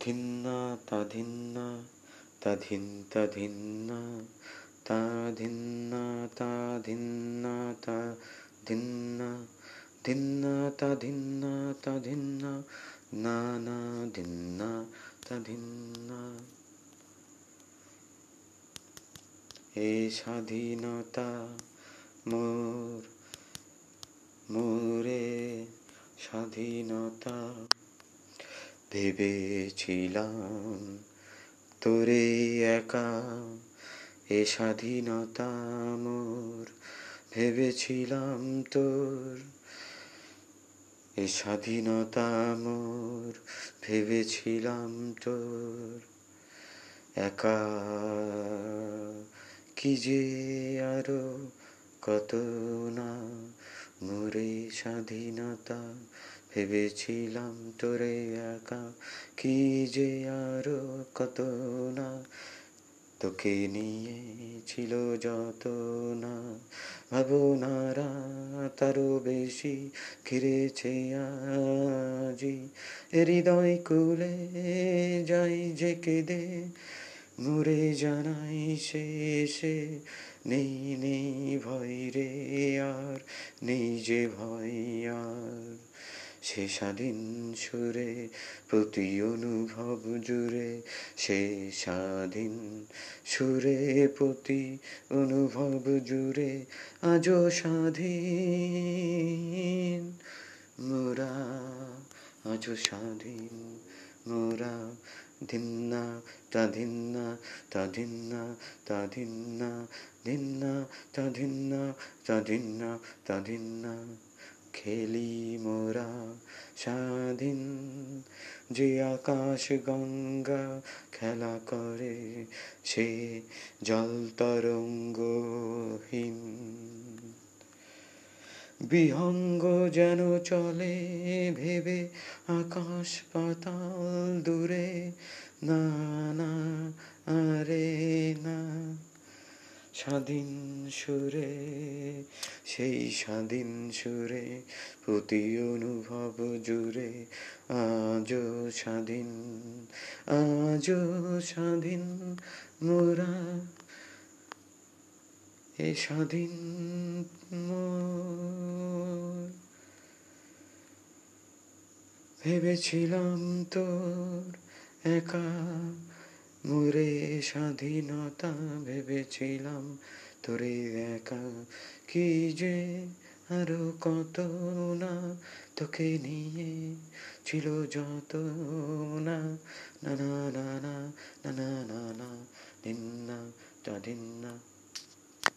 ধিন্না তা ধিন্না তা ধিন তা ধিন্না, তাধিন্না তাধিন্না, না না, ধিন্না, তাধিন্না। এ স্বাধীনতা মোর, মোরে স্বাধীনতা ভেবেছিলাম তোরে একা এ স্বাধীনতা মোর। ভেবেছিলাম তোর এ স্বাধীনতা মোর। ভেবেছিলাম তোর একা কি যে আরও কত না। মোরে স্বাধীনতা ভেবেছিলাম তোরে একা। কি যে আরও কত না। তোকে নিয়ে ছিল যত না ভাবনারা তারও বেশি ঘিরেছে আজি। হৃদয় কুলে যাই যে কেঁদে। মুরে জানাই শেষে, নেই নেই ভয় রে আর, নেই যে ভয় আর। সে স্বাধীন সুরে, প্রতি অনুভব জুড়ে সে স্বাধীন সুরে, প্রতি অনুভব জুড়ে আজও স্বাধীন। মোরা আজও স্বাধীন, মোরা ধিন্না, তা ধিন্না তা ধিন্না তা ধিন্না ধিন্না, তা ধিন্না তা ধিন্না তা ধিন্না। খেলি মোরা স্বাধীন যে আকাশ গঙ্গা খেলা করে, সে জল তরঙ্গহীন। বিহঙ্গ যেন চলে ভেবে আকাশ পাতাল দূরে, না না, আরে, না। স্বাধীন সুরে, সেই স্বাধীন সুরে প্রতি অনুভব জুড়ে, আজও স্বাধীন আজও স্বাধীন মোরা, এ স্বাধীন ভেবেছিলাম তোর একা মোরে স্বাধীনতা ভেবেছিলাম তোরে একা কি যে আরও কত না তোকে নিয়ে ছিল যত না না না না না না না না না না